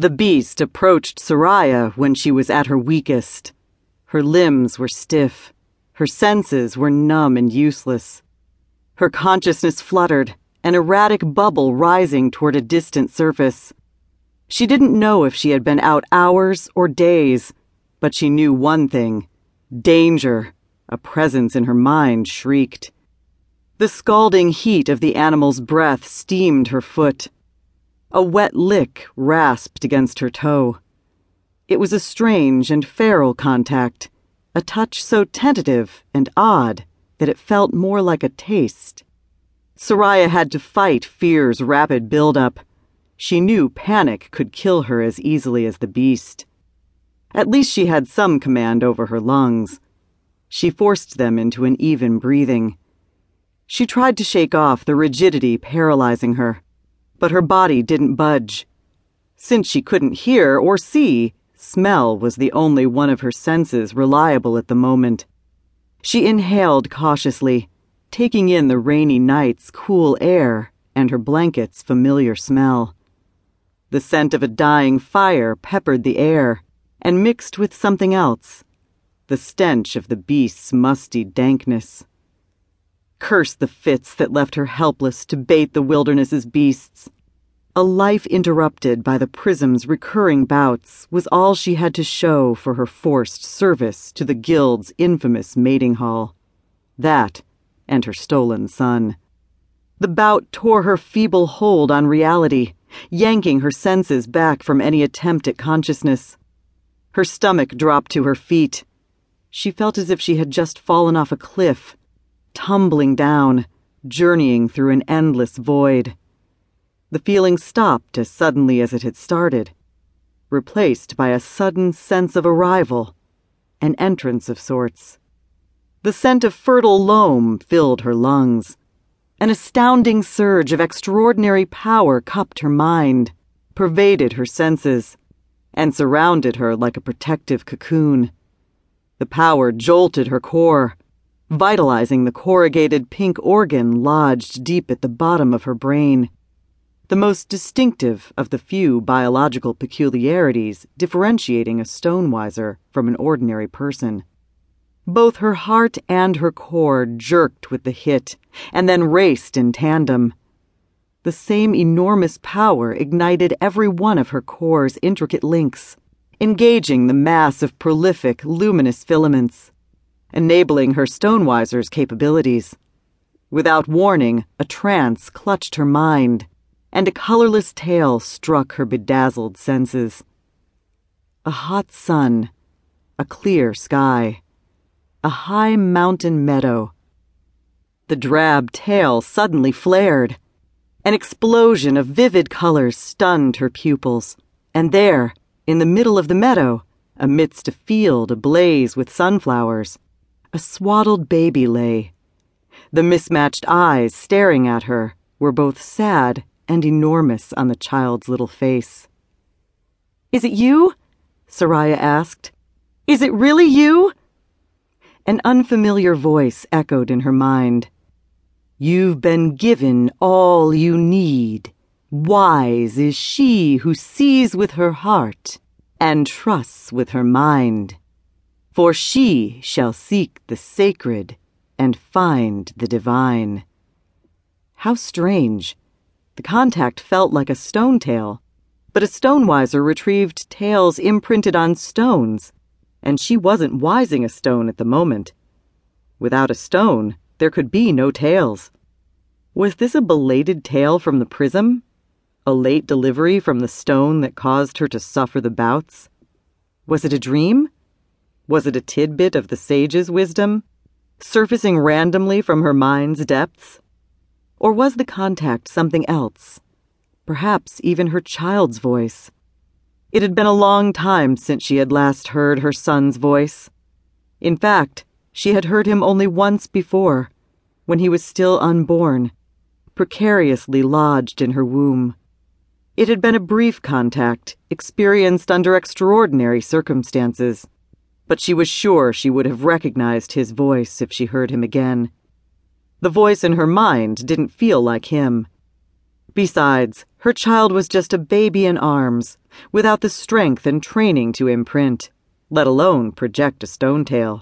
The beast approached Sariah when she was at her weakest. Her limbs were stiff. Her senses were numb and useless. Her consciousness fluttered, an erratic bubble rising toward a distant surface. She didn't know if she had been out hours or days, but she knew one thing danger. A presence in her mind shrieked. The scalding heat of the animal's breath steamed her foot. A wet lick rasped against her toe. It was a strange and feral contact, a touch so tentative and odd that it felt more like a taste. Sariah had to fight fear's rapid buildup. She knew panic could kill her as easily as the beast. At least she had some command over her lungs. She forced them into an even breathing. She tried to shake off the rigidity paralyzing her but her body didn't budge. Since she couldn't hear or see, smell was the only one of her senses reliable at the moment. She inhaled cautiously, taking in the rainy night's cool air and her blanket's familiar smell. The scent of a dying fire peppered the air and mixed with something else the stench of the beast's musty dankness. Curse the fits that left her helpless to bait the wilderness's beasts. A life interrupted by the prism's recurring bouts was all she had to show for her forced service to the guild's infamous mating hall. That, and her stolen son. The bout tore her feeble hold on reality, yanking her senses back from any attempt at consciousness. Her stomach dropped to her feet. She felt as if she had just fallen off a cliff tumbling down, journeying through an endless void. The feeling stopped as suddenly as it had started, replaced by a sudden sense of arrival, an entrance of sorts. The scent of fertile loam filled her lungs. An astounding surge of extraordinary power cupped her mind, pervaded her senses, and surrounded her like a protective cocoon. The power jolted her core vitalizing the corrugated pink organ lodged deep at the bottom of her brain. The most distinctive of the few biological peculiarities differentiating a stonewiser from an ordinary person. Both her heart and her core jerked with the hit, and then raced in tandem. The same enormous power ignited every one of her core's intricate links, engaging the mass of prolific, luminous filaments enabling her Stonewiser's capabilities. Without warning, a trance clutched her mind, and a colorless tale struck her bedazzled senses. A hot sun, a clear sky, a high mountain meadow. The drab tale suddenly flared. An explosion of vivid colors stunned her pupils, and there, in the middle of the meadow, amidst a field ablaze with sunflowers, a swaddled baby lay. The mismatched eyes staring at her were both sad and enormous on the child's little face. Is it you? Sariah asked. Is it really you? An unfamiliar voice echoed in her mind. You've been given all you need. Wise is she who sees with her heart and trusts with her mind for she shall seek the sacred and find the divine. How strange. The contact felt like a stone tale, but a stonewiser retrieved tales imprinted on stones, and she wasn't wising a stone at the moment. Without a stone, there could be no tales. Was this a belated tale from the prism? A late delivery from the stone that caused her to suffer the bouts? Was it a dream? Was it a tidbit of the sage's wisdom, surfacing randomly from her mind's depths? Or was the contact something else? Perhaps even her child's voice. It had been a long time since she had last heard her son's voice. In fact, she had heard him only once before, when he was still unborn, precariously lodged in her womb. It had been a brief contact, experienced under extraordinary circumstances but she was sure she would have recognized his voice if she heard him again. The voice in her mind didn't feel like him. Besides, her child was just a baby in arms, without the strength and training to imprint, let alone project a stone tale.